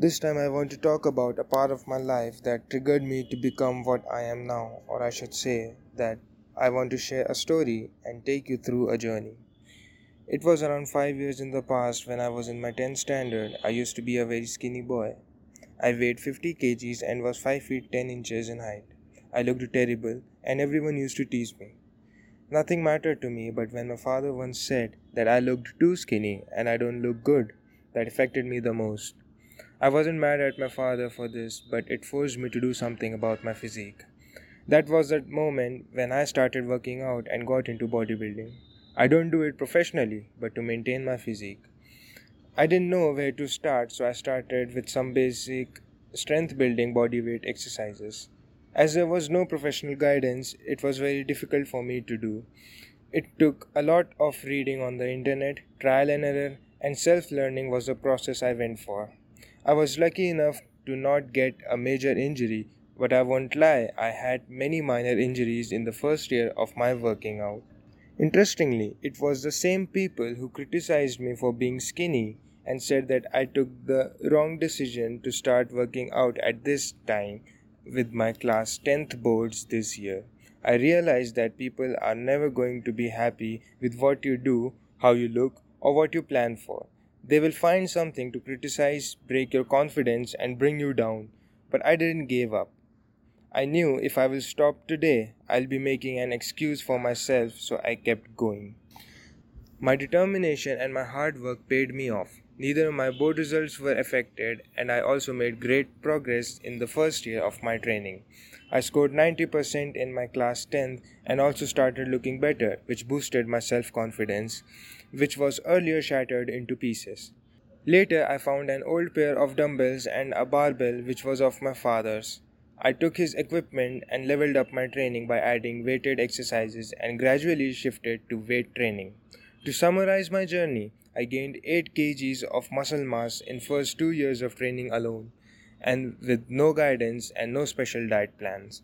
This time, I want to talk about a part of my life that triggered me to become what I am now, or I should say that I want to share a story and take you through a journey. It was around 5 years in the past when I was in my 10th standard. I used to be a very skinny boy. I weighed 50 kgs and was 5 feet 10 inches in height. I looked terrible, and everyone used to tease me. Nothing mattered to me, but when my father once said that I looked too skinny and I don't look good, that affected me the most. I wasn't mad at my father for this, but it forced me to do something about my physique. That was the moment when I started working out and got into bodybuilding. I don't do it professionally, but to maintain my physique. I didn't know where to start, so I started with some basic strength building bodyweight exercises. As there was no professional guidance, it was very difficult for me to do. It took a lot of reading on the internet, trial and error, and self learning was the process I went for. I was lucky enough to not get a major injury, but I won't lie, I had many minor injuries in the first year of my working out. Interestingly, it was the same people who criticized me for being skinny and said that I took the wrong decision to start working out at this time with my class 10th boards this year. I realized that people are never going to be happy with what you do, how you look, or what you plan for. They will find something to criticize, break your confidence, and bring you down. But I didn't give up. I knew if I will stop today, I'll be making an excuse for myself, so I kept going. My determination and my hard work paid me off. Neither my board results were affected, and I also made great progress in the first year of my training. I scored 90% in my class 10th and also started looking better, which boosted my self confidence, which was earlier shattered into pieces. Later, I found an old pair of dumbbells and a barbell, which was of my father's. I took his equipment and leveled up my training by adding weighted exercises and gradually shifted to weight training. To summarize my journey, I gained 8 kgs of muscle mass in first 2 years of training alone and with no guidance and no special diet plans.